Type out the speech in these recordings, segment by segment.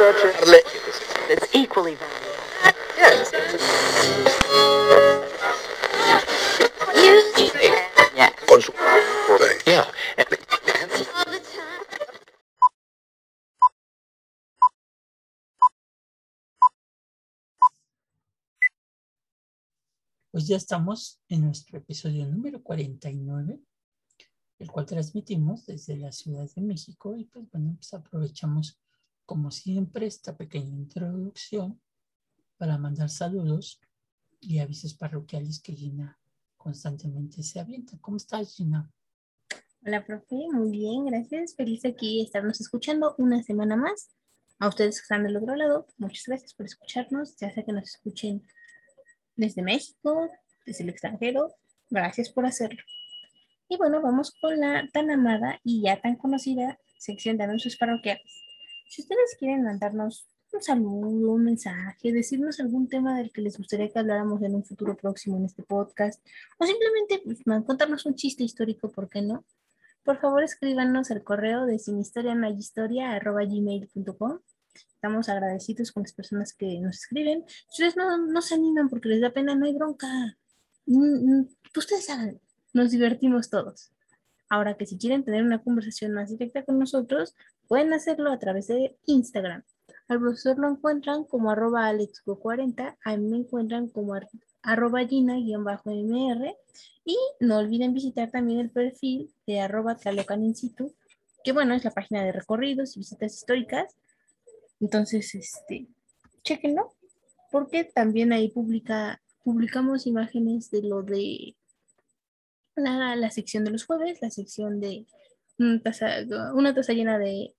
that's equally. Yeah. Pues ya estamos en nuestro episodio número 49, el cual transmitimos desde la Ciudad de México y pues bueno, pues aprovechamos como siempre esta pequeña introducción para mandar saludos y avisos parroquiales que Gina constantemente se avienta. ¿Cómo estás, Gina? Hola, profe. Muy bien, gracias. Feliz aquí estarnos escuchando una semana más. A ustedes que están del otro lado, muchas gracias por escucharnos. Ya sea que nos escuchen desde México, desde el extranjero. Gracias por hacerlo. Y bueno, vamos con la tan amada y ya tan conocida sección de anuncios parroquiales. Si ustedes quieren mandarnos un saludo, un mensaje, decirnos algún tema del que les gustaría que habláramos en un futuro próximo en este podcast, o simplemente pues, contarnos un chiste histórico, ¿por qué no? Por favor, escríbanos al correo de sinhistoriamagistoria.gmail.com Estamos agradecidos con las personas que nos escriben. Ustedes no, no se animan porque les da pena, no hay bronca. Mm, mm, ustedes saben, nos divertimos todos. Ahora que si quieren tener una conversación más directa con nosotros, pueden hacerlo a través de Instagram. Al profesor lo encuentran como arroba alexgo40, a mí me encuentran como arroba gina-mr y no olviden visitar también el perfil de arroba situ, que bueno, es la página de recorridos y visitas históricas. Entonces, este, chequenlo, porque también ahí publica, publicamos imágenes de lo de la, la sección de los jueves, la sección de una taza, una taza llena de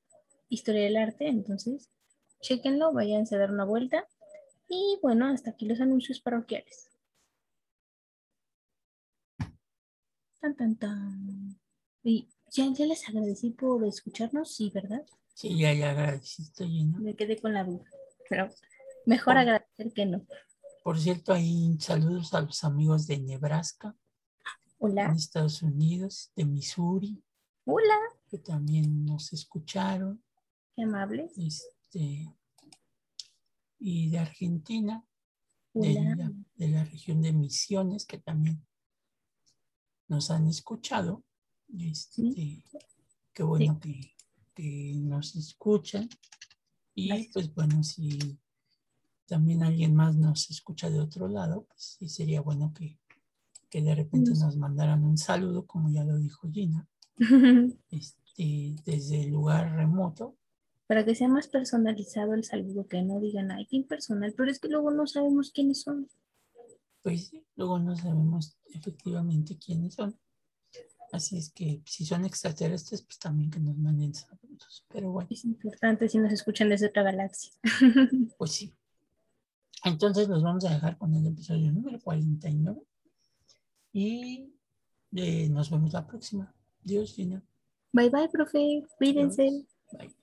historia del arte, entonces chequenlo, váyanse a dar una vuelta. Y bueno, hasta aquí los anuncios parroquiales. Tan, tan, tan. Y ya, ya les agradecí por escucharnos, sí, ¿verdad? Sí, ya, ya agradeciste, Gina. Me quedé con la duda, pero mejor agradecer que no. Por cierto, hay saludos a los amigos de Nebraska, Hola. en Estados Unidos, de Missouri, Hola. que también nos escucharon. Qué amables. Este, y de Argentina, de la, de la región de Misiones, que también nos han escuchado. Este, Qué bueno que, que nos escuchan. Y Gracias. pues bueno, si también alguien más nos escucha de otro lado, pues sí sería bueno que, que de repente Nos- mandaran un saludo, como ya lo dijo Gina, este, desde el lugar remoto. Para que sea más personalizado el saludo, que no digan, ay, qué impersonal, pero es que luego no sabemos quiénes son. Pues sí, luego no sabemos efectivamente quiénes son. Así es que si son extraterrestres, pues también que nos manden saludos. Pero bueno, Es importante si nos escuchan desde otra galaxia. pues sí. Entonces los vamos a dejar con el episodio número 49. Y eh, nos vemos la próxima. Dios, Gina. Bye bye, profe. Cuídense. Bye.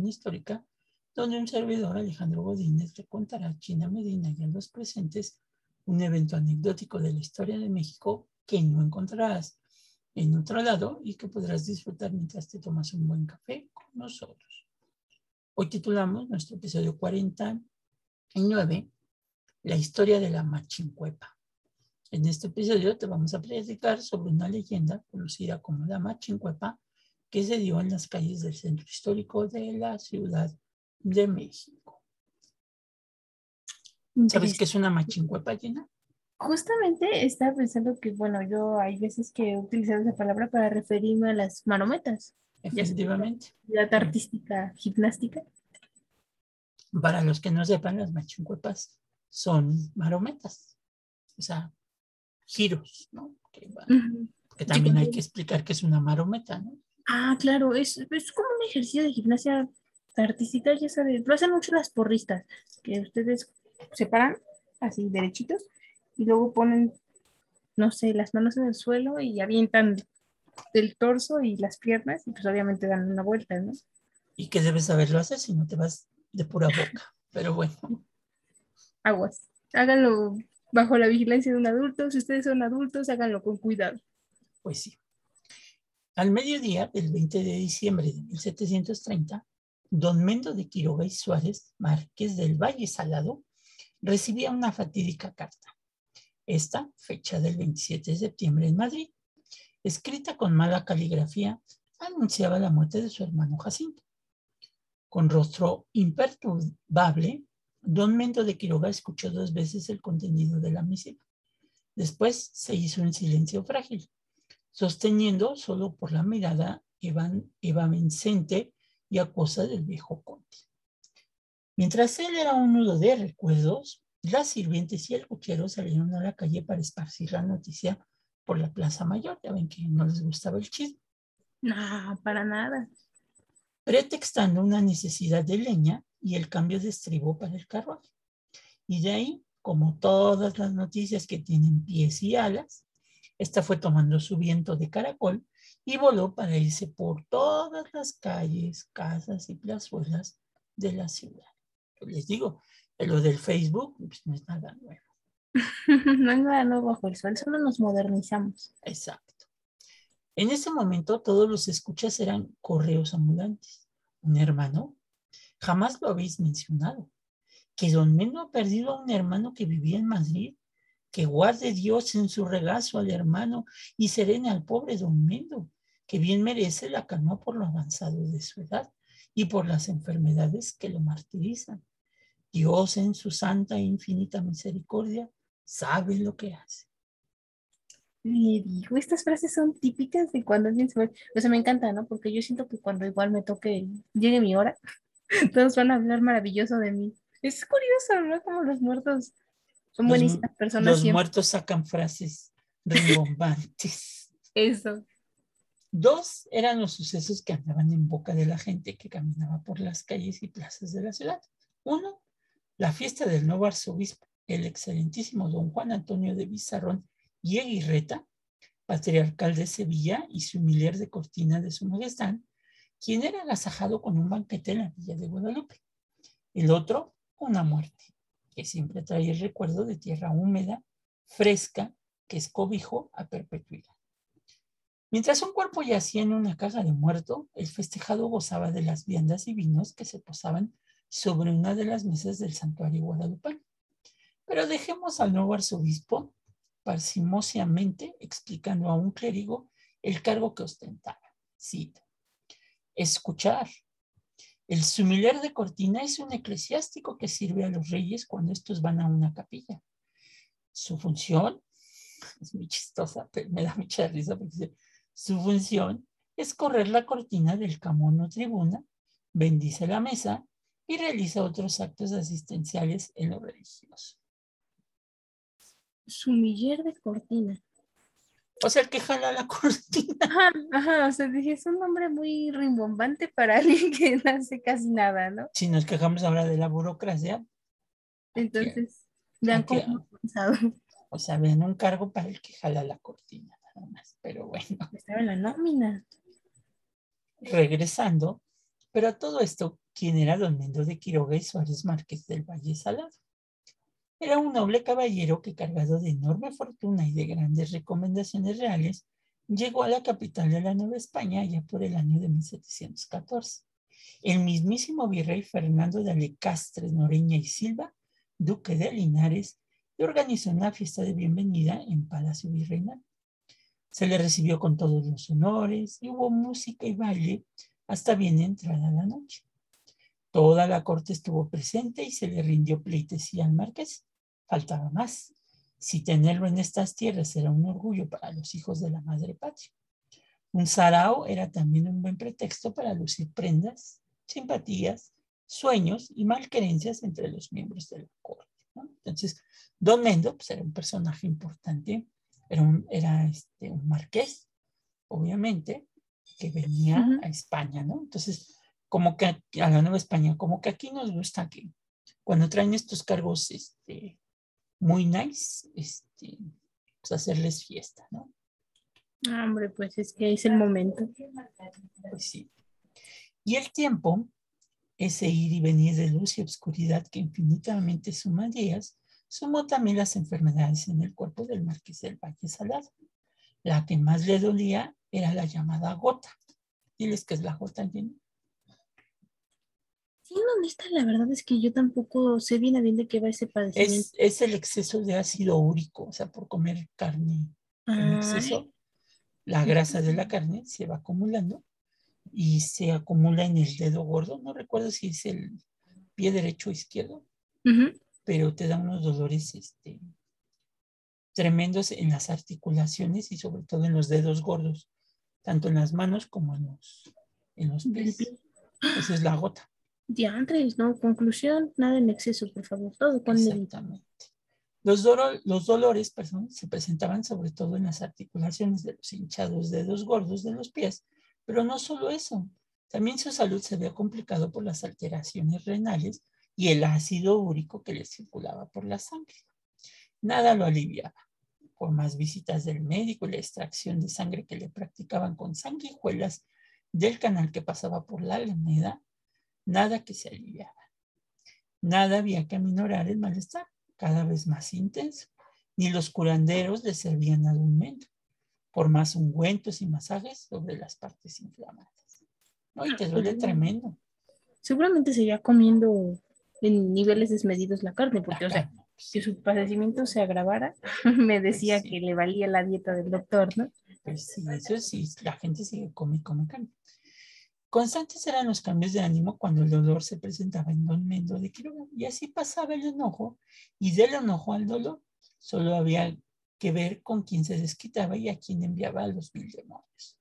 Histórica donde un servidor, Alejandro Godínez, le contará a China Medina y a los presentes un evento anecdótico de la historia de México que no encontrarás en otro lado y que podrás disfrutar mientras te tomas un buen café con nosotros. Hoy titulamos nuestro episodio 49, La historia de la Machincuepa. En este episodio te vamos a platicar sobre una leyenda conocida como la Machincuepa que se dio en las calles del centro histórico de la Ciudad de México. ¿Sabes qué es una machincuepa, Gina? Justamente estaba pensando que, bueno, yo hay veces que he utilizado esa palabra para referirme a las marometas, Efectivamente. actividad artística gimnástica. Para los que no sepan, las machincuepas son marometas, o sea, giros, ¿no? Que, van- Ujú. que también hay que explicar que es una marometa, ¿no? Ah, claro, es, es como un ejercicio de gimnasia tarticita, ya sabes, lo hacen mucho las porristas, que ustedes separan así derechitos y luego ponen, no sé, las manos en el suelo y avientan el torso y las piernas y pues obviamente dan una vuelta, ¿no? Y que debes saberlo hacer si no te vas de pura boca. Pero bueno. Aguas. Háganlo bajo la vigilancia de un adulto. Si ustedes son adultos, háganlo con cuidado. Pues sí. Al mediodía del 20 de diciembre de 1730, don Mendo de Quiroga y Suárez, marqués del Valle Salado, recibía una fatídica carta. Esta, fecha del 27 de septiembre en Madrid, escrita con mala caligrafía, anunciaba la muerte de su hermano Jacinto. Con rostro imperturbable, don Mendo de Quiroga escuchó dos veces el contenido de la misiva. Después se hizo un silencio frágil, sosteniendo solo por la mirada evanescente y acuosa del viejo conde. Mientras él era un nudo de recuerdos, las sirvientes y el cochero salieron a la calle para esparcir la noticia por la Plaza Mayor. Ya ven que no les gustaba el chisme. No, para nada. Pretextando una necesidad de leña y el cambio de estribo para el carruaje. Y de ahí, como todas las noticias que tienen pies y alas, esta fue tomando su viento de caracol y voló para irse por todas las calles, casas y plazuelas de la ciudad. Les digo, lo del Facebook pues, no es nada nuevo. no es nada nuevo bajo el sol, solo nos modernizamos. Exacto. En ese momento todos los escuchas eran correos ambulantes. Un hermano, jamás lo habéis mencionado. Que don Mendo ha perdido a un hermano que vivía en Madrid. Que guarde Dios en su regazo al hermano y serene al pobre don Mendo, que bien merece la calma por lo avanzado de su edad y por las enfermedades que lo martirizan. Dios en su santa e infinita misericordia sabe lo que hace. Le digo, estas frases son típicas de cuando alguien se O sea, me encanta, ¿no? Porque yo siento que cuando igual me toque, llegue mi hora, todos van a hablar maravilloso de mí. Es curioso, ¿no? Como los muertos son buenísimas personas. Los muertos sacan frases rimbombantes. Eso. Dos eran los sucesos que andaban en boca de la gente que caminaba por las calles y plazas de la ciudad. Uno, la fiesta del nuevo arzobispo, el excelentísimo don Juan Antonio de Bizarrón y Aguirreta, patriarcal de Sevilla y sumiller de cortina de su majestad, quien era agasajado con un banquete en la villa de Guadalupe. El otro, una muerte, que siempre trae el recuerdo de tierra húmeda, fresca, que es cobijo a perpetuidad. Mientras un cuerpo yacía en una caja de muerto, el festejado gozaba de las viandas y vinos que se posaban sobre una de las mesas del santuario guadalupano. Pero dejemos al nuevo arzobispo parsimosiamente explicando a un clérigo el cargo que ostentaba. Cita. Escuchar. El sumiller de cortina es un eclesiástico que sirve a los reyes cuando estos van a una capilla. Su función, es muy chistosa, pero me da mucha risa porque su función es correr la cortina del camono tribuna, bendice la mesa y realiza otros actos asistenciales en lo religioso. Sumiller de cortina. O sea, el que jala la cortina. Ajá, ajá, o sea, dije, es un nombre muy rimbombante para alguien que no hace casi nada, ¿no? Si nos quejamos ahora de la burocracia. Entonces, vean cómo pensado. O sea, vean un cargo para el que jala la cortina, nada más. Pero bueno. Estaba en la nómina. Regresando, pero a todo esto, ¿quién era don Mendo de Quiroga y Suárez Márquez del Valle Salado? Era un noble caballero que, cargado de enorme fortuna y de grandes recomendaciones reales, llegó a la capital de la Nueva España ya por el año de 1714. El mismísimo virrey Fernando de Alecastre, Noreña y Silva, duque de Linares, le organizó una fiesta de bienvenida en Palacio Virreinal. Se le recibió con todos los honores y hubo música y baile hasta bien entrada la noche. Toda la corte estuvo presente y se le rindió pleitesía al marqués, faltaba más. Si tenerlo en estas tierras era un orgullo para los hijos de la madre patria. Un sarao era también un buen pretexto para lucir prendas, simpatías, sueños y malquerencias entre los miembros de la corte. Entonces, Don Mendo pues, era un personaje importante, era un, era este, un marqués, obviamente, que venía a España, ¿no? Entonces, como que a la Nueva España, como que aquí nos gusta que cuando traen estos cargos este, muy nice, este, pues hacerles fiesta, ¿no? Ah, hombre, pues es que es el momento. Pues sí. Y el tiempo, ese ir y venir de luz y obscuridad que infinitamente suman días, sumó también las enfermedades en el cuerpo del marqués del Valle Salado. La que más le dolía era la llamada gota. Diles que es la gota, Jenny. ¿Dónde está? La verdad es que yo tampoco sé bien a bien de qué va ese padecimiento. Es, es el exceso de ácido úrico, o sea, por comer carne en exceso, la grasa de la carne se va acumulando y se acumula en el dedo gordo. No recuerdo si es el pie derecho o izquierdo, pero te da unos dolores este, tremendos en las articulaciones y sobre todo en los dedos gordos, tanto en las manos como en los, en los pies. Esa es la gota. Diantres, ¿no? Conclusión, nada en exceso, por favor, todo con Exactamente. Los, dolores perdón, se presentaban sobre todo en las articulaciones de los hinchados dedos gordos de los pies, pero no solo eso, también su salud se había complicado por las alteraciones renales y el ácido úrico que le circulaba por la sangre. Nada lo aliviaba. Por más visitas del médico y la extracción de sangre que le practicaban con sanguijuelas del canal que pasaba por la alameda, nada que se aliviaba. Nada había que aminorar el malestar, cada vez más intenso. Ni los curanderos le servían alimento, por más ungüentos y masajes sobre las partes inflamadas. ¿No? Y te duele tremendo. Seguramente seguía comiendo en niveles desmedidos la carne, porque, o sea, si su padecimiento se agravara, me decía pues que le valía la dieta del doctor, ¿no? Pues sí, eso sí, la gente sigue come, come carne. Constantes eran los cambios de ánimo cuando el dolor se presentaba en Don Mendo de Quiroga, y así pasaba el enojo, y del enojo al dolor. Solo había que ver con quién se desquitaba y a quién enviaba a los mil demonios.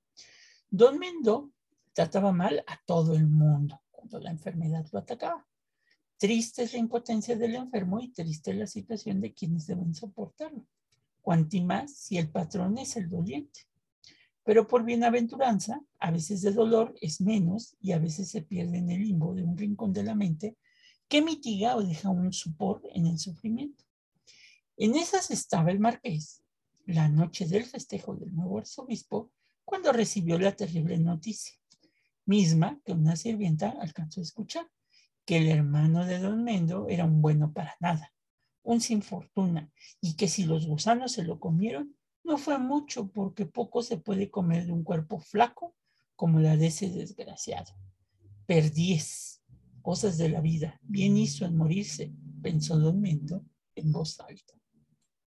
Don Mendo trataba mal a todo el mundo cuando la enfermedad lo atacaba. Triste es la impotencia del enfermo y triste es la situación de quienes deben soportarlo. Cuanti más si el patrón es el doliente pero por bienaventuranza, a veces de dolor es menos y a veces se pierde en el limbo de un rincón de la mente que mitiga o deja un supor en el sufrimiento. En esas estaba el marqués, la noche del festejo del nuevo arzobispo, cuando recibió la terrible noticia, misma que una sirvienta alcanzó a escuchar, que el hermano de don Mendo era un bueno para nada, un sin fortuna, y que si los gusanos se lo comieron, no fue mucho porque poco se puede comer de un cuerpo flaco como la de ese desgraciado. Perdíes, cosas de la vida, bien hizo en morirse, pensó Don Mendo en voz alta.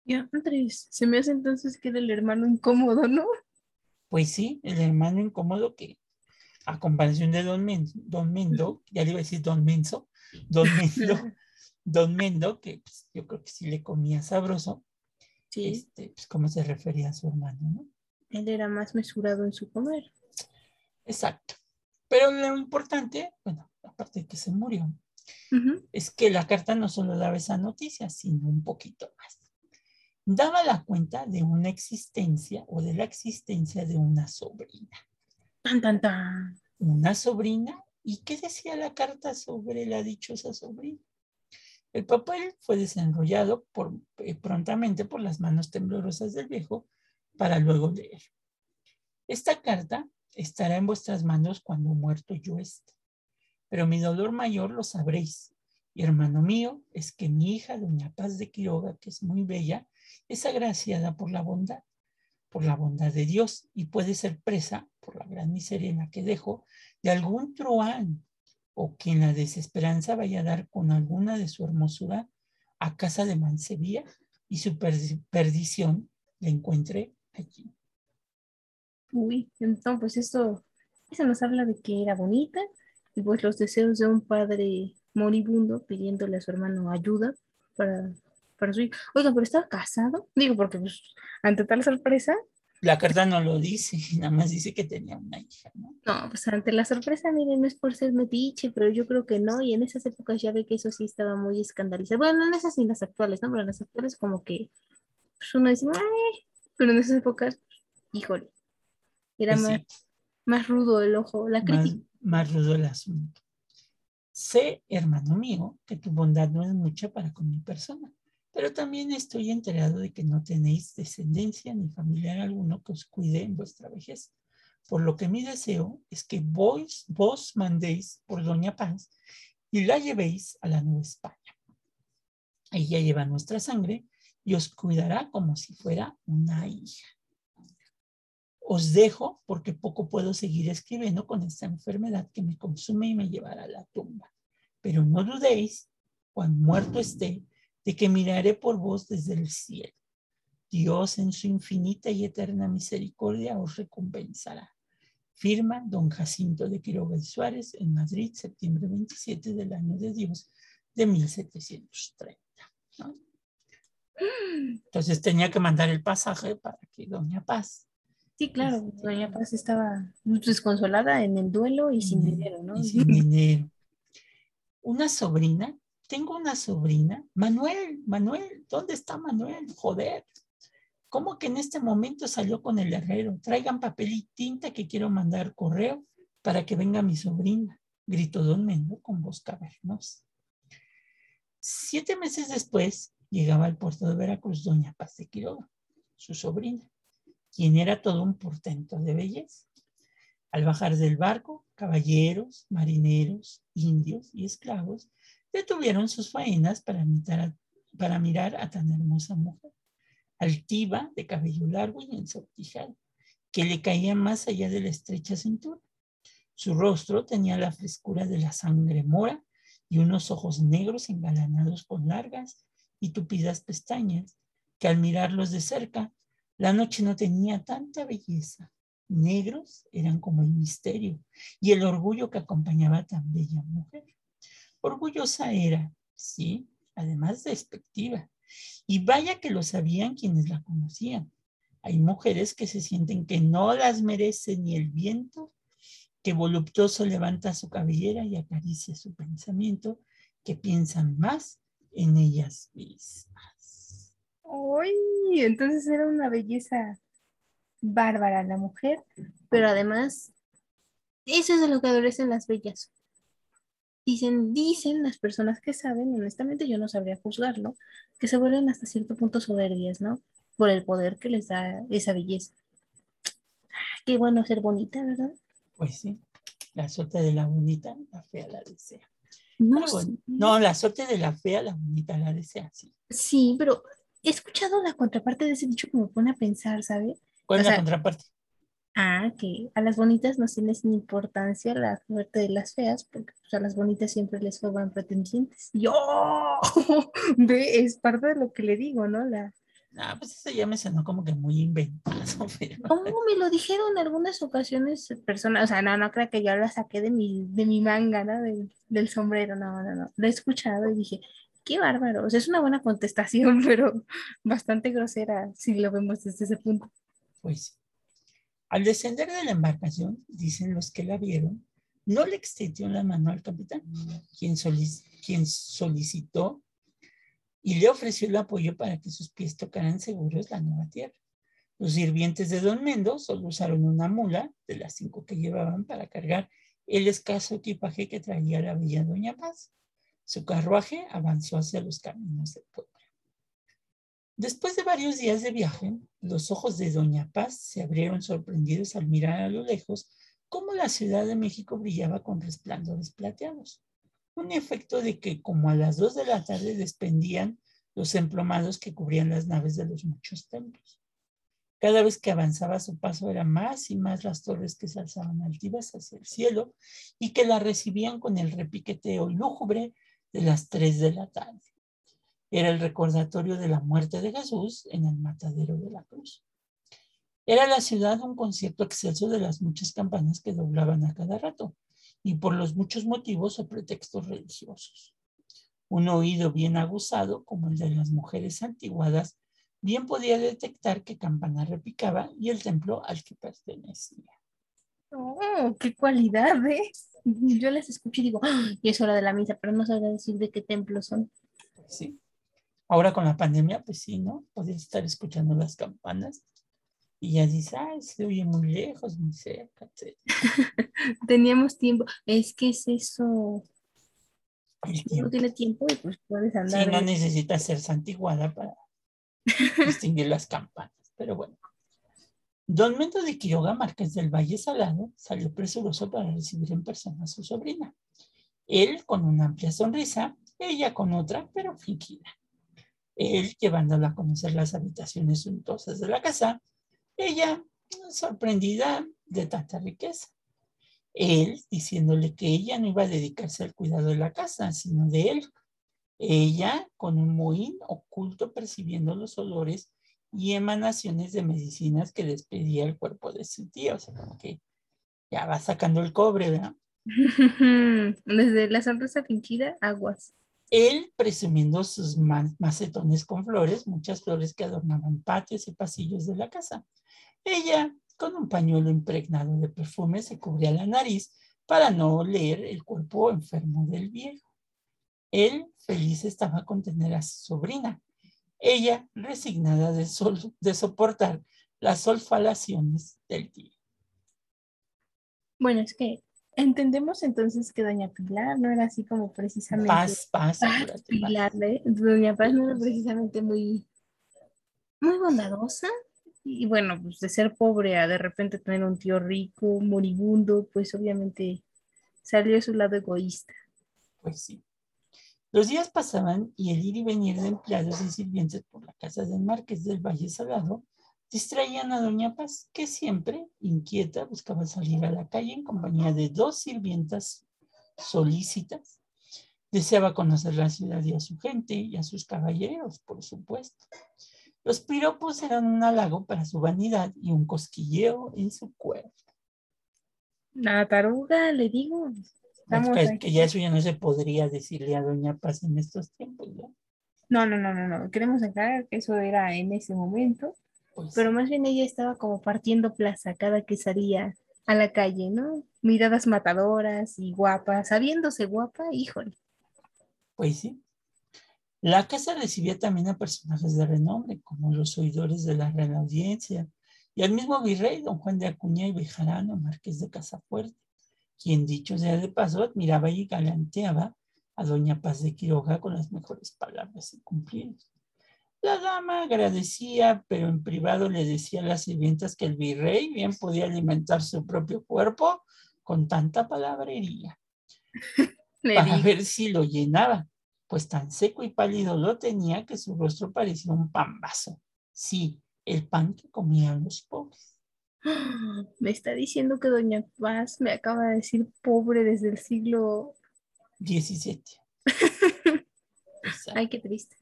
Ya, Andrés, se me hace entonces que era el hermano incómodo, ¿no? Pues sí, el hermano incómodo que, a comparación de Don, Don Mendo, ya le iba a decir Don Menso, Don Mendo, Don Mendo, que pues, yo creo que sí le comía sabroso, Sí. Este, pues, cómo se refería a su hermano, ¿no? Él era más mesurado en su comer. Exacto. Pero lo importante, bueno, aparte de que se murió, es que la carta no solo daba esa noticia, sino un poquito más. Daba la cuenta de una existencia o de la existencia de una sobrina. Tan, tan, tan. Una sobrina. ¿Y qué decía la carta sobre la dichosa sobrina? El papel fue desenrollado por, eh, prontamente por las manos temblorosas del viejo para luego leer. Esta carta estará en vuestras manos cuando muerto yo esté, pero mi dolor mayor lo sabréis. Y hermano mío, es que mi hija, doña Paz de Quiroga, que es muy bella, es agraciada por la bondad, por la bondad de Dios y puede ser presa por la gran miseria que dejo de algún truán o que en la desesperanza vaya a dar con alguna de su hermosura a casa de Mansevía y su perdición la encuentre allí. Uy, entonces pues esto, eso nos habla de que era bonita y pues los deseos de un padre moribundo pidiéndole a su hermano ayuda para, para su hijo. Oiga, pero estaba casado, digo, porque pues ante tal sorpresa, la carta no lo dice, nada más dice que tenía una hija, ¿no? No, pues ante la sorpresa, miren, no es por ser metiche, pero yo creo que no, y en esas épocas ya ve que eso sí estaba muy escandalizado. Bueno, en esas y en las actuales, ¿no? Pero en las actuales como que pues uno dice, Ay", pero en esas épocas, híjole, era pues más, más rudo el ojo, la crítica. más rudo el asunto. Sé, hermano mío, que tu bondad no es mucha para con mi persona, pero también estoy enterado de que no tenéis descendencia ni familiar alguno que os cuide en vuestra vejez. Por lo que mi deseo es que vos, vos mandéis por Doña Paz y la llevéis a la Nueva España. Ella lleva nuestra sangre y os cuidará como si fuera una hija. Os dejo porque poco puedo seguir escribiendo con esta enfermedad que me consume y me llevará a la tumba. Pero no dudéis, cuando muerto esté, de que miraré por vos desde el cielo. Dios en su infinita y eterna misericordia os recompensará. Firma don Jacinto de Quiroga y Suárez en Madrid, septiembre 27 del año de Dios de 1730. Entonces tenía que mandar el pasaje para que Doña Paz. Sí, claro, este, Doña Paz estaba desconsolada en el duelo y sin dinero, ¿no? Y sin dinero. Una sobrina, tengo una sobrina, Manuel, Manuel, ¿dónde está Manuel? Joder. ¿Cómo que en este momento salió con el herrero? Traigan papel y tinta que quiero mandar correo para que venga mi sobrina, gritó don Mendo con voz cavernosa. Siete meses después, llegaba al puerto de Veracruz doña Paz de Quiroga, su sobrina, quien era todo un portento de belleza. Al bajar del barco, caballeros, marineros, indios y esclavos detuvieron sus faenas para, mirar a tan hermosa mujer, altiva, de cabello largo y ensortijado, que le caía más allá de la estrecha cintura. Su rostro tenía la frescura de la sangre mora y unos ojos negros engalanados con largas y tupidas pestañas, que al mirarlos de cerca, la noche no tenía tanta belleza. Negros eran como el misterio y el orgullo que acompañaba a tan bella mujer. Orgullosa era, sí, además despectiva. Y vaya que lo sabían quienes la conocían. Hay mujeres que se sienten que no las merece ni el viento, que voluptuoso levanta su cabellera y acaricia su pensamiento, que piensan más en ellas mismas. ¡Uy! Entonces era una belleza bárbara la mujer, pero además, eso es de lo que adorecen las bellas. Dicen, dicen las personas que saben, honestamente yo no sabría juzgarlo, que se vuelven hasta cierto punto soberbias, ¿no? Por el poder que les da esa belleza. Qué bueno ser bonita, ¿verdad? Pues sí, la suerte de la bonita, la fea la desea. No, la suerte de la fea, la bonita la desea, sí. Sí, pero he escuchado la contraparte de ese dicho que me pone a pensar, ¿sabe? ¿Cuál es la contraparte? Ah, que a las bonitas no tienes ni importancia la suerte de las feas, porque pues, a las bonitas siempre les juegan pretendientes. Yo, ve, es parte de lo que le digo, ¿no? La, Ah, pues eso ya me sonó como que muy inventado. ¿Cómo me lo dijeron en algunas ocasiones personas? O sea, no, no creo que yo lo saqué de mi, de mi manga, ¿no? Del, sombrero, no, no, no. Lo he escuchado y dije, qué bárbaro. O sea, es una buena contestación, pero bastante grosera si lo vemos desde ese punto. Pues, al descender de la embarcación, dicen los que la vieron, no le extendió la mano al capitán, quien, solicitó y le ofreció el apoyo para que sus pies tocaran seguros la nueva tierra. Los sirvientes de Don Mendo solo usaron una mula de las cinco que llevaban para cargar el escaso equipaje que traía la bella Doña Paz. Su carruaje avanzó hacia los caminos del pueblo. Después de varios días de viaje, los ojos de Doña Paz se abrieron sorprendidos al mirar a lo lejos cómo la Ciudad de México brillaba con resplandores plateados un efecto de que como a las dos de la tarde despendían los emplomados que cubrían las naves de los muchos templos. Cada vez que avanzaba su paso eran más y más las torres que se alzaban altivas hacia el cielo y que la recibían con el repiqueteo lúgubre de las tres de la tarde. Era el recordatorio de la muerte de Jesús en el matadero de la cruz. Era la ciudad un concierto excelso de las muchas campanas que doblaban a cada rato y por los muchos motivos o pretextos religiosos. Un oído bien aguzado, como el de las mujeres antiguadas, bien podía detectar qué campana repicaba y el templo al que pertenecía. ¡Oh, qué cualidades! Yo les escucho y digo, ¡Ah! y es hora de la misa, pero no sabría decir de qué templo son. Sí. Ahora con la pandemia, pues sí, ¿no? Podías estar escuchando las campanas Y ya dice, ay, se oye muy lejos, muy cerca, etc. Teníamos tiempo. Es que es eso. El No tiempo. tiene tiempo y pues puedes Sí, andar. no en- necesita ser santiguada para distinguir las campanas, pero bueno. Don Mendo de Quiroga, Marqués del Valle Salado, salió presuroso para recibir en persona a su sobrina. Él con una amplia sonrisa, ella con otra, pero fingida. Él llevándola a conocer las habitaciones suntuosas de la casa, ella sorprendida de tanta riqueza. Él diciéndole que ella no iba a dedicarse al cuidado de la casa, sino de él. Ella con un mohín oculto percibiendo los olores y emanaciones de medicinas que despedía el cuerpo de su tía. O sea, que ya va sacando el cobre, ¿verdad? Desde la sonrisa fingida, aguas. Él presumiendo sus ma- macetones con flores, muchas flores que adornaban patios y pasillos de la casa. Ella, con un pañuelo impregnado de perfume, se cubría la nariz para no oler el cuerpo enfermo del viejo. Él, feliz, estaba con tener a su sobrina. Ella, resignada de, de soportar las solfalaciones del tío. Bueno, es que entendemos entonces que Doña Pilar no era así como precisamente. Paz, paz. Pilar, ¿eh? Doña Paz no era precisamente muy, muy bondadosa. Y bueno, pues de ser pobre a de repente tener un tío rico, moribundo, pues obviamente salió su lado egoísta. Pues sí. Los días pasaban y el ir y venir de empleados y sirvientes por la casa del marqués del Valle Salado distraían a Doña Paz, que siempre, inquieta, buscaba salir a la calle en compañía de dos sirvientas solícitas. Deseaba conocer la ciudad y a su gente y a sus caballeros, por supuesto. Los piropos eran un halago para su vanidad y un cosquilleo en su cuerpo. La taruga, le digo. Que ya eso ya no se podría decirle a Doña Paz en estos tiempos, ¿no? No, no, no, no, no. Queremos aclarar que eso era en ese momento, Pues, pero más bien ella estaba como partiendo plaza cada que salía a la calle, ¿no? Miradas matadoras y guapas, sabiéndose guapa, híjole. Pues sí. La casa recibía también a personajes de renombre, como los oidores de la Real Audiencia y al mismo virrey, don Juan de Acuña y Bejarano, marqués de Casafuerte, quien, dicho sea de paso, admiraba y galanteaba a doña Paz de Quiroga con las mejores palabras y cumplidos. La dama agradecía, pero en privado le decía a las sirvientas que el virrey bien podía alimentar su propio cuerpo con tanta palabrería Le para digo. ver si lo llenaba, pues tan seco y pálido lo tenía que su rostro parecía un pambazo. Sí, el pan que comían los pobres. Me está diciendo que Doña Paz me acaba de decir pobre desde el siglo. 17. Exacto. Ay, qué triste.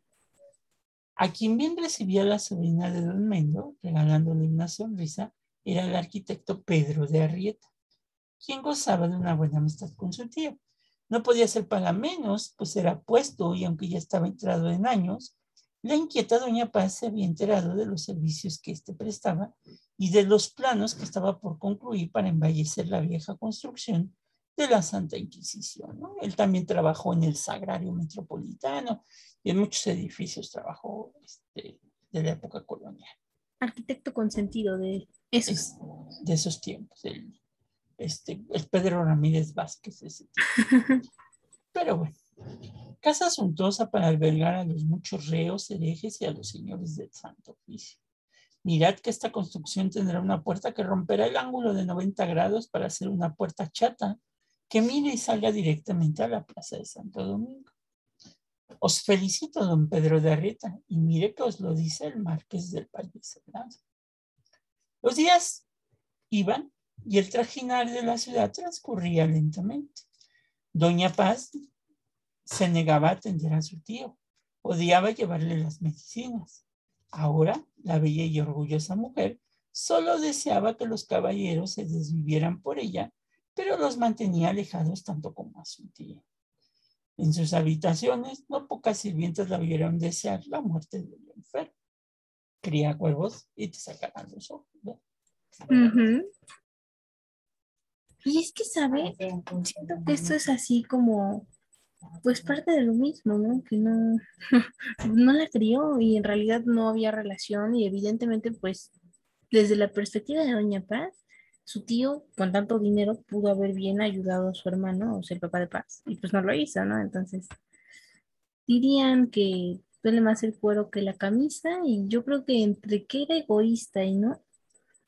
A quien bien recibía la sobrina de Don Mendo, regalándole una sonrisa, era el arquitecto Pedro de Arrieta, quien gozaba de una buena amistad con su tío. No podía ser para menos, pues era puesto y aunque ya estaba entrado en años, la inquieta doña Paz se había enterado de los servicios que éste prestaba y de los planos que estaba por concluir para embellecer la vieja construcción de la Santa Inquisición. Él también trabajó en el Sagrario Metropolitano y en muchos edificios trabajó este, de la época colonial, Arquitecto consentido de eso. es- de esos tiempos. El, este, el Pedro Ramírez Vázquez, ese tipo. Pero bueno, casa suntuosa para albergar a los muchos reos, herejes y a los señores del Santo Oficio. Mirad que esta construcción tendrá una puerta que romperá el ángulo de 90 grados para hacer una puerta chata que mire y salga directamente a la plaza de Santo Domingo. Os felicito, don Pedro de Arrieta, y mire que os lo dice el marqués del Salado. Los días iban y el trajinar de la ciudad transcurría lentamente. Doña Paz se negaba a atender a su tío, odiaba llevarle las medicinas. Ahora, la bella y orgullosa mujer solo deseaba que los caballeros se desvivieran por ella, pero los mantenía alejados tanto como a su tío. En sus habitaciones, no pocas sirvientas la vieron desear la muerte del enfermo. Cría cuervos y te sacarán los ojos. ¿no? Y es que, ¿sabe? Siento que esto es así como, pues parte de lo mismo, ¿no? Que no, no la crió y en realidad no había relación y evidentemente, pues, desde la perspectiva de Doña Paz, su tío con tanto dinero pudo haber bien ayudado a su hermano, o sea, el papá de Paz, y pues no lo hizo, ¿no? Entonces, dirían que duele más el cuero que la camisa, y yo creo que entre que era egoísta y no,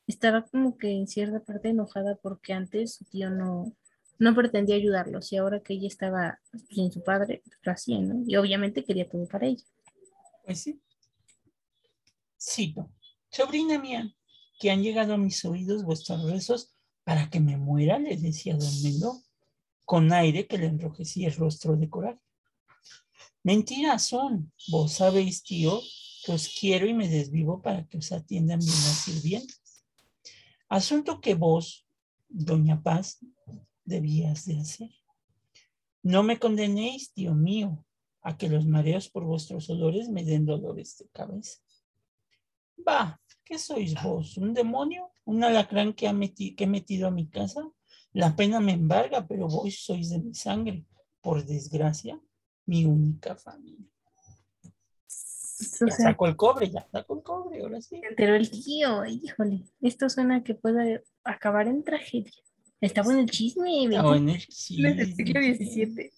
estaba como que en cierta parte enojada porque antes su tío no, no pretendía ayudarlos, y ahora que ella estaba sin su padre, lo hacía, ¿no? Y obviamente quería todo para ella. Pues sí. Cito. Sobrina mía, que han llegado a mis oídos vuestros rezos para que me muera, le decía don Mendo, con aire que le enrojecía el rostro de coral. Mentiras son, vos sabéis, tío, que os quiero y me desvivo para que os atiendan bien las sirvientas. Asunto que vos, doña Paz, debías de hacer. No me condenéis, tío mío, a que los mareos por vuestros olores me den dolores de cabeza. Va, ¿qué sois vos? ¿Un demonio? ¿Un alacrán que, ha que he metido a mi casa? La pena me embarga, pero vos sois de mi sangre. Por desgracia, mi única familia. Ya sacó el cobre, ya sacó el cobre, ahora sí. Pero el tío, híjole, esto suena que puede acabar en tragedia. Estaba en el chisme. Estaba en el chisme. XVII.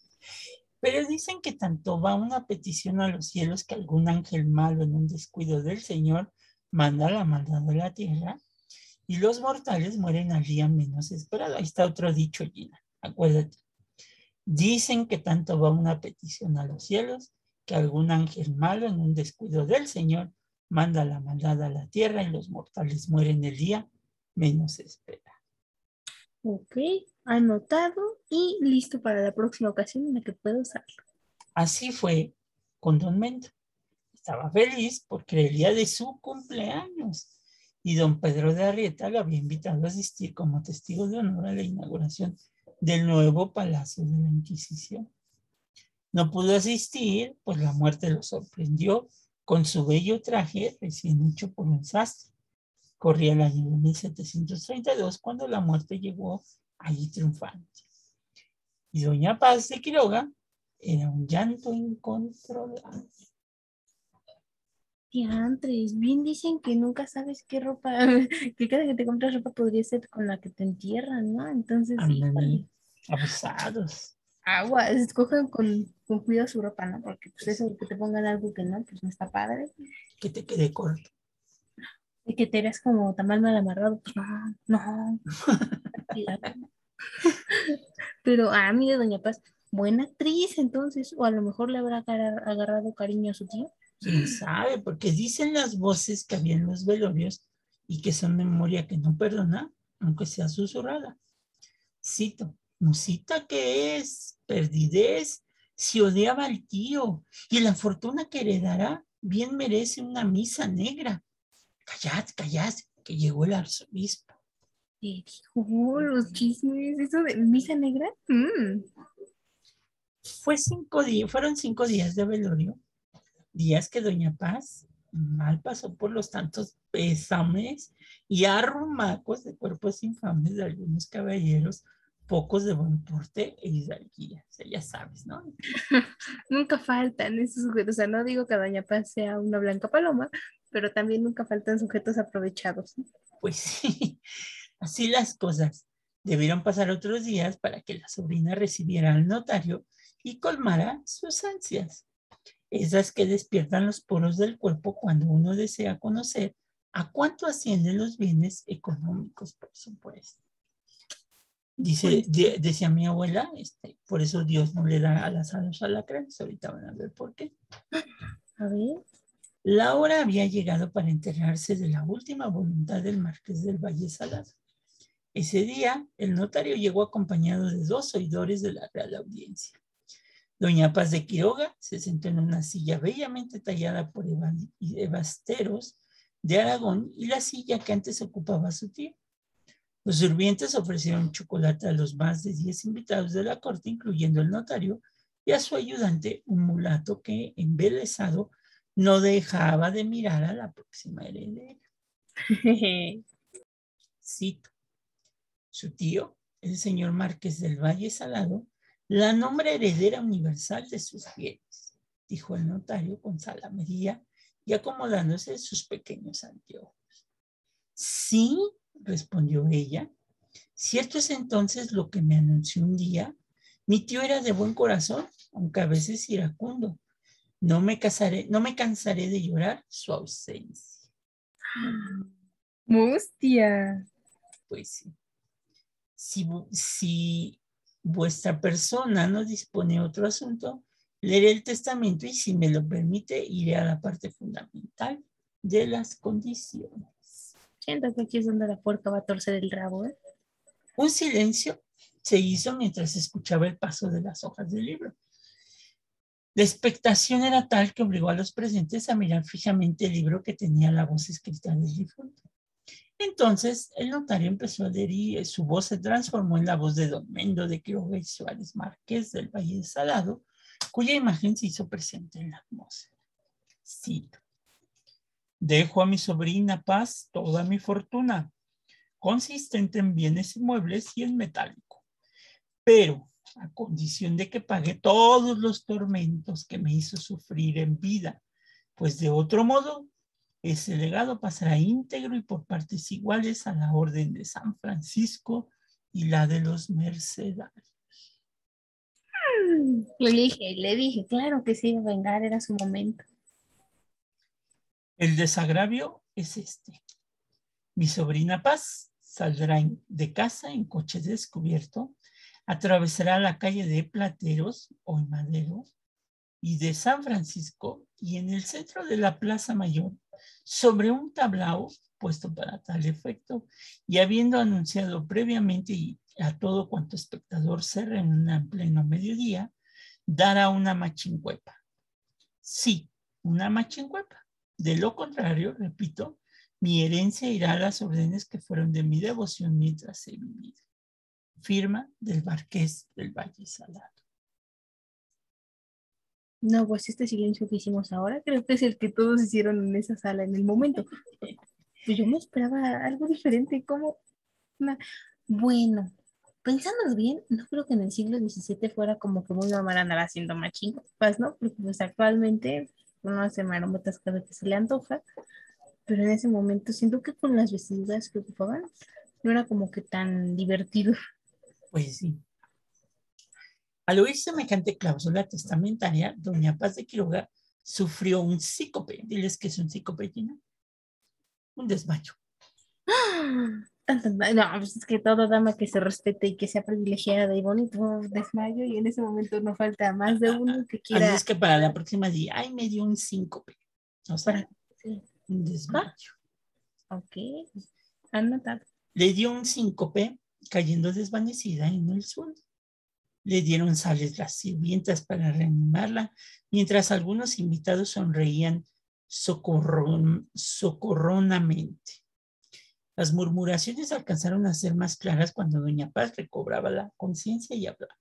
Pero dicen que tanto va una petición a los cielos que algún ángel malo en un descuido del Señor manda la maldad de la tierra y los mortales mueren al día menos esperado. Ahí está otro dicho, Gina, acuérdate. Dicen que tanto va una petición a los cielos que algún ángel malo en un descuido del Señor manda la maldad a la tierra y los mortales mueren el día menos esperado. Ok, anotado y listo para la próxima ocasión en la que puedo usarlo. Así fue con Don Mendo. Estaba feliz porque era el día de su cumpleaños y don Pedro de Arrieta lo había invitado a asistir como testigo de honor a la inauguración del nuevo Palacio de la Inquisición. No pudo asistir, pues la muerte lo sorprendió con su bello traje recién hecho por un sastre. Corría el año de 1732 cuando la muerte llegó allí triunfante. Y doña Paz de Quiroga era un llanto incontrolable. Diantres, bien dicen que nunca sabes qué ropa, que cada que te compras ropa podría ser con la que te entierran, ¿no? Entonces, abusados. Agua, escojan con, con cuidado su ropa, ¿no? Porque pues eso que te pongan algo que no, pues no está padre. Que te quede corto. Y que te veas como tan mal mal amarrado, pues no, no. Pero a mí de Doña Paz, buena actriz entonces, o a lo mejor le habrá agarrado cariño a su tío. ¿Quién sabe? Porque dicen las voces que había en los velorios y que son memoria que no perdona, aunque sea susurrada. Cito, musita que es, perdidez, si odiaba al tío y la fortuna que heredará, bien merece una misa negra. Callad, callad, que llegó el arzobispo. Oh, los chismes, eso de misa negra. Mm. Fue cinco días, fueron cinco días de velorio, días que Doña Paz mal pasó por los tantos pésames y arrumacos de cuerpos infames de algunos caballeros, pocos de buen porte e hidalguía. O sea, ya sabes, ¿no? nunca faltan esos sujetos. O sea, no digo que Doña Paz sea una blanca paloma, pero también nunca faltan sujetos aprovechados. Pues sí. Así las cosas. Debieron pasar otros días para que la sobrina recibiera al notario y colmara sus ansias. Esas que despiertan los poros del cuerpo cuando uno desea conocer a cuánto ascienden los bienes económicos, por supuesto. Dice, pues decía mi abuela, este, por eso Dios no le da alas a los alacranes. Ahorita van a ver por qué. A ver. La hora había llegado para enterarse de la última voluntad del marqués del Valle Salado. Ese día, el notario llegó acompañado de dos oidores de la Real Audiencia. Doña Paz de Quiroga se sentó en una silla bellamente tallada por evasteros de Aragón y la silla que antes ocupaba su tío. Los sirvientes ofrecieron chocolate a los más de diez invitados de la corte, incluyendo el notario, y a su ayudante, un mulato que, embelesado, no dejaba de mirar a la próxima heredera. Cito su tío, el señor Márquez del Valle Salado, la nombra heredera universal de sus bienes, dijo el notario con salamería y acomodándose sus pequeños anteojos. Sí, respondió ella. Cierto es entonces lo que me anunció un día. Mi tío era de buen corazón, aunque a veces iracundo. No me casaré, no me cansaré de llorar su ausencia. Mustia. Pues sí. Si, si vuestra persona no dispone de otro asunto, leeré el testamento y si me lo permite, iré a la parte fundamental de las condiciones. Siento que aquí es donde la puerta va a torcer el rabo. ¿eh? Un silencio se hizo mientras escuchaba el paso de las hojas del libro. La expectación era tal que obligó a los presentes a mirar fijamente el libro que tenía la voz escrita del difunto. Entonces el notario empezó a y su voz se transformó en la voz de don Mendo de Quiroga y Suárez Márquez del Valle de Salado, cuya imagen se hizo presente en la atmósfera. Cito. Dejo a mi sobrina Paz toda mi fortuna, consistente en bienes inmuebles y en metálico, pero a condición de que pague todos los tormentos que me hizo sufrir en vida, pues de otro modo ese legado pasará íntegro y por partes iguales a la orden de San Francisco y la de los mercedarios. Le dije, le dije, claro que sí, vengar, era su momento. El desagravio es este. Mi sobrina Paz saldrá de casa en coche descubierto, atravesará la calle de Plateros o Madero y de San Francisco y en el centro de la Plaza Mayor sobre un tablao puesto para tal efecto y habiendo anunciado previamente a todo cuanto espectador se reúna en pleno mediodía, dará una machincuepa. Sí, una machincuepa. De lo contrario, repito, mi herencia irá a las órdenes que fueron de mi devoción mientras he vivido. Firma del Marqués del Valle Salado. No, pues este silencio que hicimos ahora creo que es el que todos hicieron en esa sala en el momento. Pues yo me esperaba algo diferente, como Bueno, pensándolo bien, no creo que en el siglo XVII fuera como que muy normal andar haciendo pues ¿no? Porque pues actualmente uno hace marometas cada vez que se le antoja, pero en ese momento siento que con las vestiduras que ocupaban no era como que tan divertido. Pues sí. Al oír semejante cláusula testamentaria, doña Paz de Quiroga sufrió un sícope. Diles que es un sícope, Gina. Un desmayo. No, pues es que toda dama que se respete y que sea privilegiada y bonito, desmayo, y en ese momento no falta más de uno que quiera. Así es que para la próxima día, ay, me dio un síncope. O sea, un desmayo. Ok, anotado. Le dio un síncope cayendo desvanecida en el suelo. Le dieron sales las sirvientas para reanimarla, mientras algunos invitados sonreían socorronamente. Las murmuraciones alcanzaron a ser más claras cuando Doña Paz recobraba la conciencia y hablaba.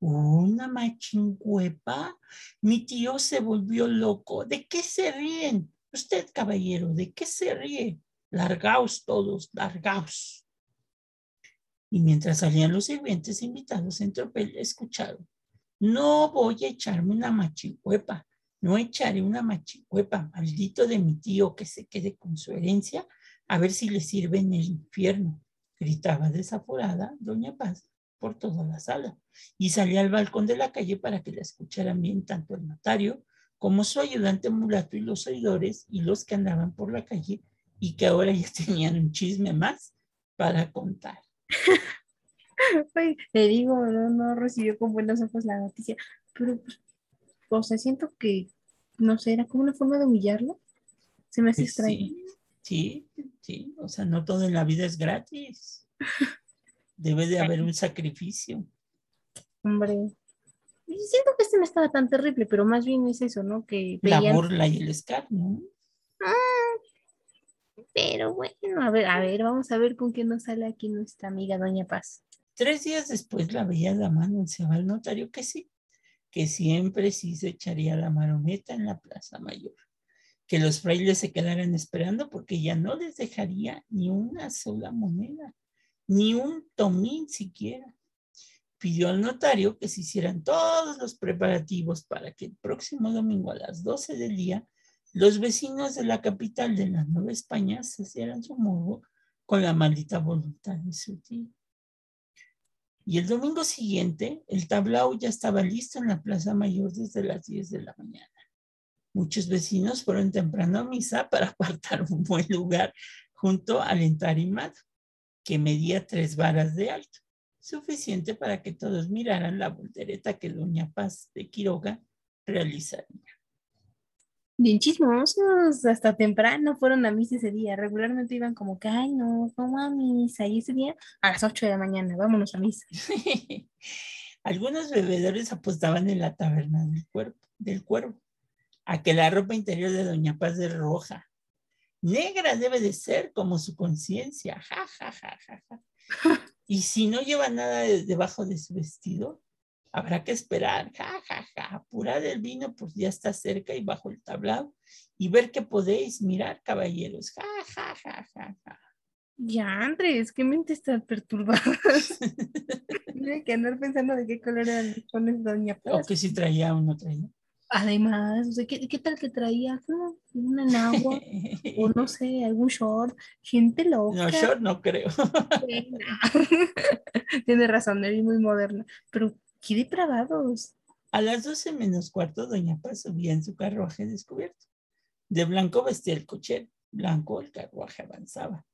¿Una machinguepa? Mi tío se volvió loco. ¿De qué se ríen? Usted, caballero, ¿de qué se ríe? Largaos todos, largaos y mientras salían los sirvientes invitados en tropel, escucharon, no voy a echarme una machicuepa, no echaré una machicuepa, maldito de mi tío que se quede con su herencia, a ver si le sirve en el infierno, gritaba desaforada doña Paz por toda la sala y salía al balcón de la calle para que la escucharan bien tanto el notario como su ayudante mulato y los oidores y los que andaban por la calle y que ahora ya tenían un chisme más para contar. le digo, no, no recibió con buenos ojos la noticia, pero, pues, o sea, siento que, no sé, era como una forma de humillarlo. Se me hace pues extraño. Sí, sí, o sea, no todo en la vida es gratis. Debe de haber un sacrificio. Hombre, siento que este no estaba tan terrible, pero más bien es eso, ¿no? Que La burla y el escarnio. Ah, pero bueno, a ver, a ver, vamos a ver con qué nos sale aquí nuestra amiga Doña Paz. Tres días después la veía dama anunciaba al notario que sí, que siempre sí se echaría la marometa en la Plaza Mayor, que los frailes se quedaran esperando porque ya no les dejaría ni una sola moneda, ni un tomín siquiera. Pidió al notario que se hicieran todos los preparativos para que el próximo domingo a las 12 del día Los vecinos de la capital de la Nueva España se hacían su morbo con la maldita voluntad de su tío. Y el domingo siguiente, el tablao ya estaba listo en la Plaza Mayor desde las 10 de la mañana. Muchos vecinos fueron temprano a misa para apartar un buen lugar junto al entarimado, que medía tres varas de alto, suficiente para que todos miraran la voltereta que doña Paz de Quiroga realizaría. Bien chismosos, hasta temprano fueron a misa ese día. Regularmente iban como que, ay, no, vamos a misa. Y ese día a las 8 de la mañana, vámonos a misa. Algunos bebedores apostaban en la taberna del, cuerpo, del cuervo a que la ropa interior de Doña Paz de roja. Negra debe de ser como su conciencia. Ja, ja, ja, ja, ja. Y si no lleva nada debajo de su vestido, Habrá que esperar, ja, ja, ja, apurad el vino, pues ya está cerca y bajo el tablado y ver qué podéis mirar, caballeros, ja, ja, ja, ja, ja. Ya, Andrés, qué mente está perturbada. Tiene que andar pensando de qué color eran los pones Doña Paz. O que si traía o no traía. Además, ¿qué, ¿qué, tal que traía? ¿Una enagua? o no sé, algún short. Gente loca. No, short no creo. Tiene razón, es muy moderna. Pero ¡Qué depravados! A las doce menos cuarto, Doña Paz subía en su carruaje descubierto. De blanco vestía el cochero, blanco el carruaje avanzaba.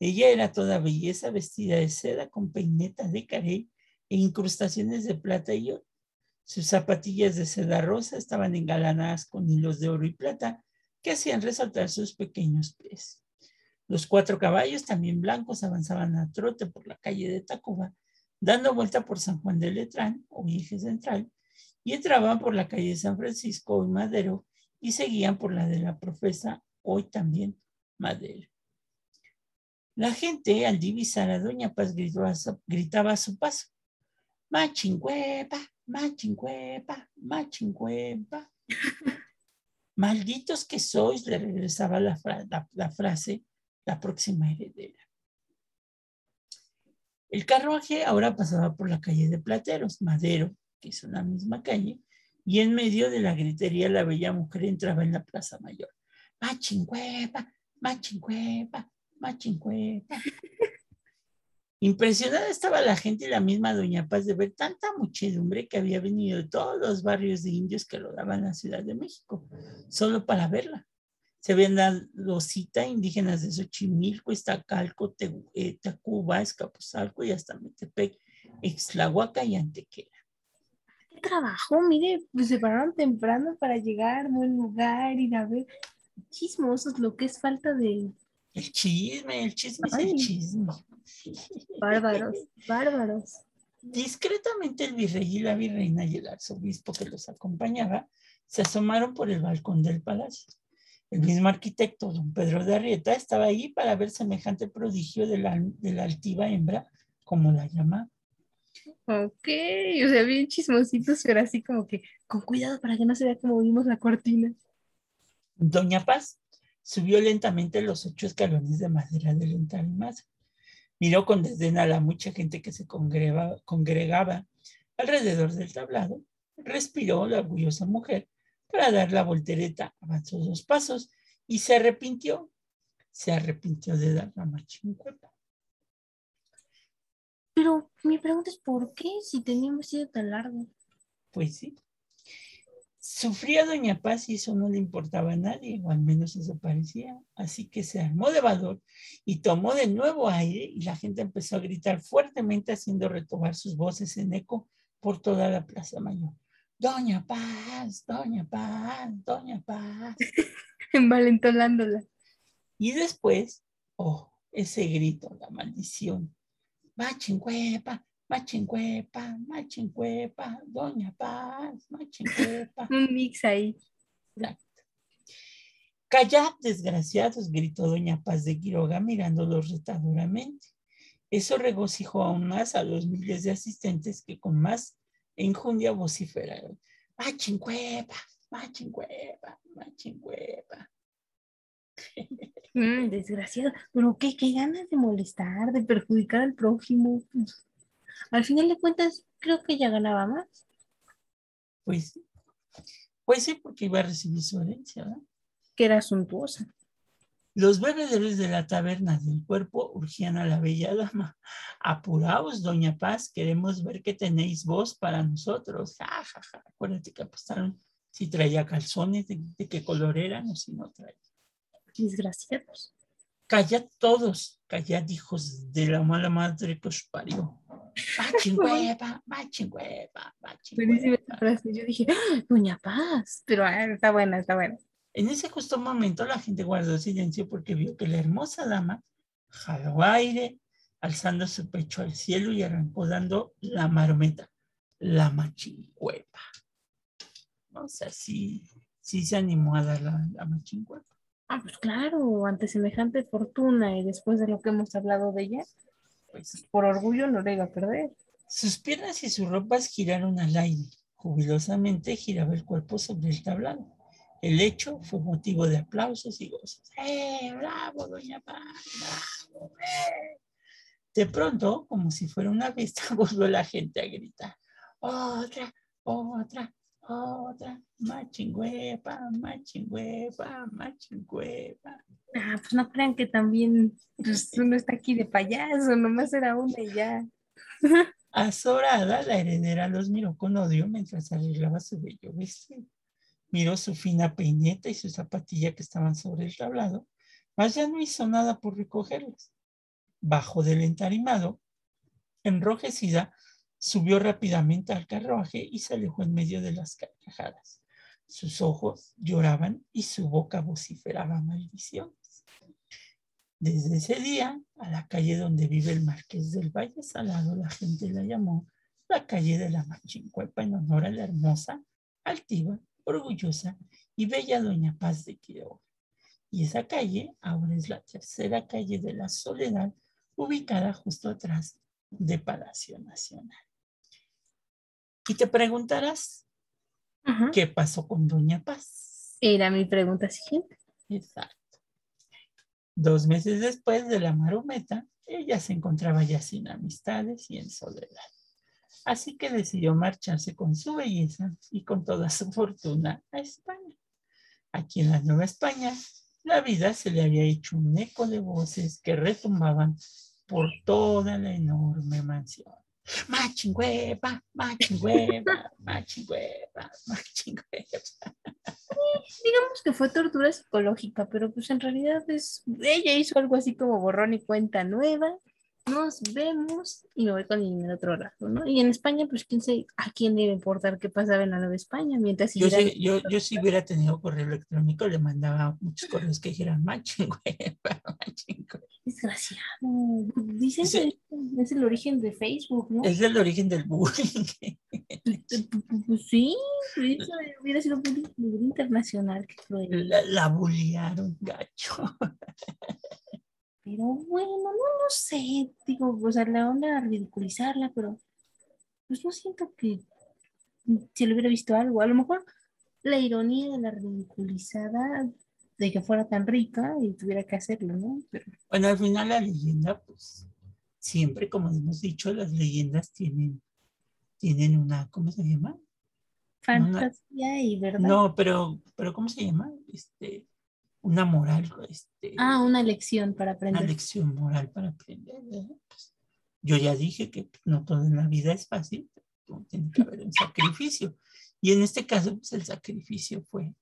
Ella era toda belleza, vestida de seda, con peinetas de carey e incrustaciones de plata y oro. Sus zapatillas de seda rosa estaban engalanadas con hilos de oro y plata que hacían resaltar sus pequeños pies. Los cuatro caballos, también blancos, avanzaban a trote por la calle de Tacuba, dando vuelta por San Juan de Letrán o eje central y entraban por la calle San Francisco y Madero y seguían por la de la profesa hoy también Madero. La gente al divisar a Doña Paz gritaba a su paso, Machingüepa, machingüepa, machingüepa. Malditos que sois, le regresaba la, la frase la próxima heredera. El carruaje ahora pasaba por la calle de Plateros, Madero, que es una misma calle, y en medio de la gritería la bella mujer entraba en la Plaza Mayor. Machincuepa, machincuepa, machincuepa. Impresionada estaba la gente y la misma Doña Paz de ver tanta muchedumbre que había venido de todos los barrios de indios que rodaban la Ciudad de México, solo para verla se habían dado cita indígenas de Xochimilco, Iztacalco, eh, Tacuba, Escapuzalco y hasta Metepec, Exlahuaca y Antequera. ¿Qué trabajo? Mire, pues se pararon temprano para llegar a buen lugar, y a ver. Chismosos, lo que es falta de... El chisme, el chisme es el chisme. Bárbaros, bárbaros. Discretamente el virrey y la virreina y el arzobispo que los acompañaba se asomaron por el balcón del palacio. El mismo arquitecto, don Pedro de Arrieta, estaba ahí para ver semejante prodigio de la, de la altiva hembra, como la llama. Ok, o sea, bien chismositos, pero así como que con cuidado para que no se vea como vimos la cortina. Doña Paz subió lentamente los ocho escalones de madera del entarimado. Miró con desdén a la mucha gente que se congregaba alrededor del tablado. Respiró la orgullosa mujer para dar la voltereta, avanzó dos pasos y se arrepintió. Se arrepintió de dar la marcha en cuerpo. Pero mi pregunta es, ¿por qué si teníamos sido tan largo? Pues sí. Sufría Doña Paz y eso no le importaba a nadie, o al menos eso parecía. Así que se armó de valor y tomó de nuevo aire y la gente empezó a gritar fuertemente haciendo retomar sus voces en eco por toda la Plaza Mayor. Doña Paz, Doña Paz, Doña Paz. Envalentolándola. Y después, oh, ese grito, la maldición. Machincuepa, machincuepa, machincuepa, Doña Paz, machincuepa. Un mix ahí. Callad, desgraciados, gritó Doña Paz de Quiroga mirándolos retadoramente. Eso regocijó aún más a los miles de asistentes que con más enjundia vociferaron. Machincuepa, machincuepa, machincuepa. Mm, desgraciado, pero qué, qué ganas de molestar, de perjudicar al prójimo. Al final de cuentas, creo que ella ganaba más. Pues, pues sí, porque iba a recibir su herencia, ¿verdad? que era suntuosa. Los bebedores de la taberna del cuerpo urgían a la bella dama. Apuraos, doña Paz, queremos ver que tenéis voz para nosotros. Ja, ja, ja. Acuérdate que apostaron si traía calzones, de, qué color eran o si no traía. Desgraciados. Callad todos, callad hijos de la mala madre que os parió. Machingüeva, machingüeva, machingüeva. Yo dije, ¡Ah, Doña Paz, pero ah, está buena, está buena. En ese justo momento la gente guardó silencio porque vio que la hermosa dama jaló aire, alzando su pecho al cielo y arrancó dando la marometa, la machingüeva. O sea, sí, sí se animó a dar la, la machingüeva. Ah, pues claro, ante semejante fortuna y después de lo que hemos hablado de ella, pues por orgullo no le iba a perder. Sus piernas y sus ropas giraron al aire. Jubilosamente giraba el cuerpo sobre el tablado. El hecho fue motivo de aplausos y gozos. ¡Eh, bravo, doña Paz! ¡Bravo! Eh! De pronto, como si fuera una fiesta, volvió la gente a gritar. Otra, otra, otra, machingüepa, machingüepa, machingüepa. Ah, pues no crean que también pues, uno está aquí de payaso, nomás era una y ya. Azorada, la heredera los miró con odio mientras arreglaba su bello vestido. Miró su fina peineta y su zapatilla que estaban sobre el tablado, mas ya no hizo nada por recogerlas. Bajo del entarimado, enrojecida, Subió rápidamente al carruaje y se alejó en medio de las carcajadas. Sus ojos lloraban y su boca vociferaba maldiciones. Desde ese día, a la calle donde vive el marqués del Valle Salado, la gente la llamó la calle de la Machincuepa en honor a la hermosa, altiva, orgullosa y bella doña Paz de Quiroga. Y esa calle ahora es la tercera calle de la Soledad, ubicada justo atrás de Palacio Nacional. Y te preguntarás, ¿qué pasó con Doña Paz? Era mi pregunta siguiente. Exacto. Dos meses después de la marometa, ella se encontraba ya sin amistades y en soledad. Así que decidió marcharse con su belleza y con toda su fortuna a España. Aquí en la Nueva España, la vida se le había hecho un eco de voces que retumbaban por toda la enorme mansión machingüeva, machingüeva, machingüeva, machingüeva. Digamos que fue tortura psicológica, pero pues en realidad es, ella hizo algo así como borrón y cuenta nueva nos vemos y me voy con el otro lado, ¿no? Y en España, pues quién sé a quién debe importar qué pasaba en la Nueva España, mientras yo, yo, yo, si hubiera tenido correo electrónico, le mandaba muchos correos que dijeran matching, Desgraciado. Dicen que es el origen de Facebook, ¿no? Es el origen del bullying. Pues sí, hubiera sido bullying internacional. La, la bullearon, gacho. Pero bueno, no, no sé, digo, o sea, la onda a ridiculizarla, pero pues no siento que se le hubiera visto algo. A lo mejor la ironía de la ridiculizada de que fuera tan rica y tuviera que hacerlo, ¿no? Pero... Bueno, al final la leyenda, pues, siempre, como hemos dicho, las leyendas tienen, tienen una, ¿cómo se llama? Fantasía y verdad. No, pero, pero ¿cómo se llama? Este, una moral. Este, ah, una lección para aprender. Una lección moral para aprender. Pues, yo ya dije que no todo en la vida es fácil, tiene que haber un sacrificio. Y en este caso, pues el sacrificio fue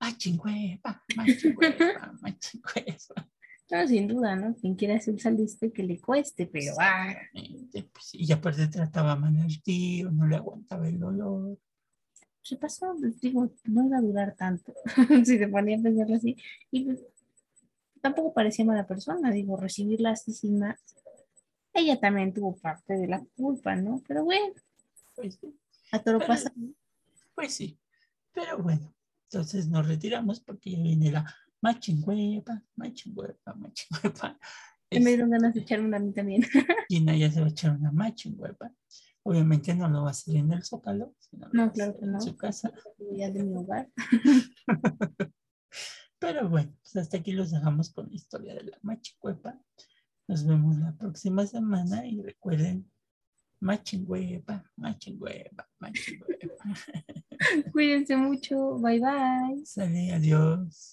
machingüeva, machingüeva, machingüeva. No, sin duda, ¿no? Quien quiera hacer saliste que le cueste, pero ah. Pues, y aparte trataba mal al tío, no le aguantaba el dolor se pasó, pues, digo, no iba a durar tanto, si se ponía a pensarlo así. Y pues, tampoco parecía mala persona, digo, recibirla así sin más. Ella también tuvo parte de la culpa, ¿no? Pero bueno, pues a todo pasa. Pues sí, pero bueno, entonces nos retiramos porque ya viene la machingüepa, machingüepa, machingüepa. Me dieron ganas de echar una a mí también. Gina ya se va a echar una machingüepa. Obviamente no lo va a hacer en el Zócalo, sino no, claro que no. en su casa. Ya de mi hogar. Pero bueno, pues hasta aquí los dejamos con la historia de la machicuepa. Nos vemos la próxima semana y recuerden Machingüeva, machingüeva, machingüeva. Cuídense mucho. Bye bye. Sale, adiós.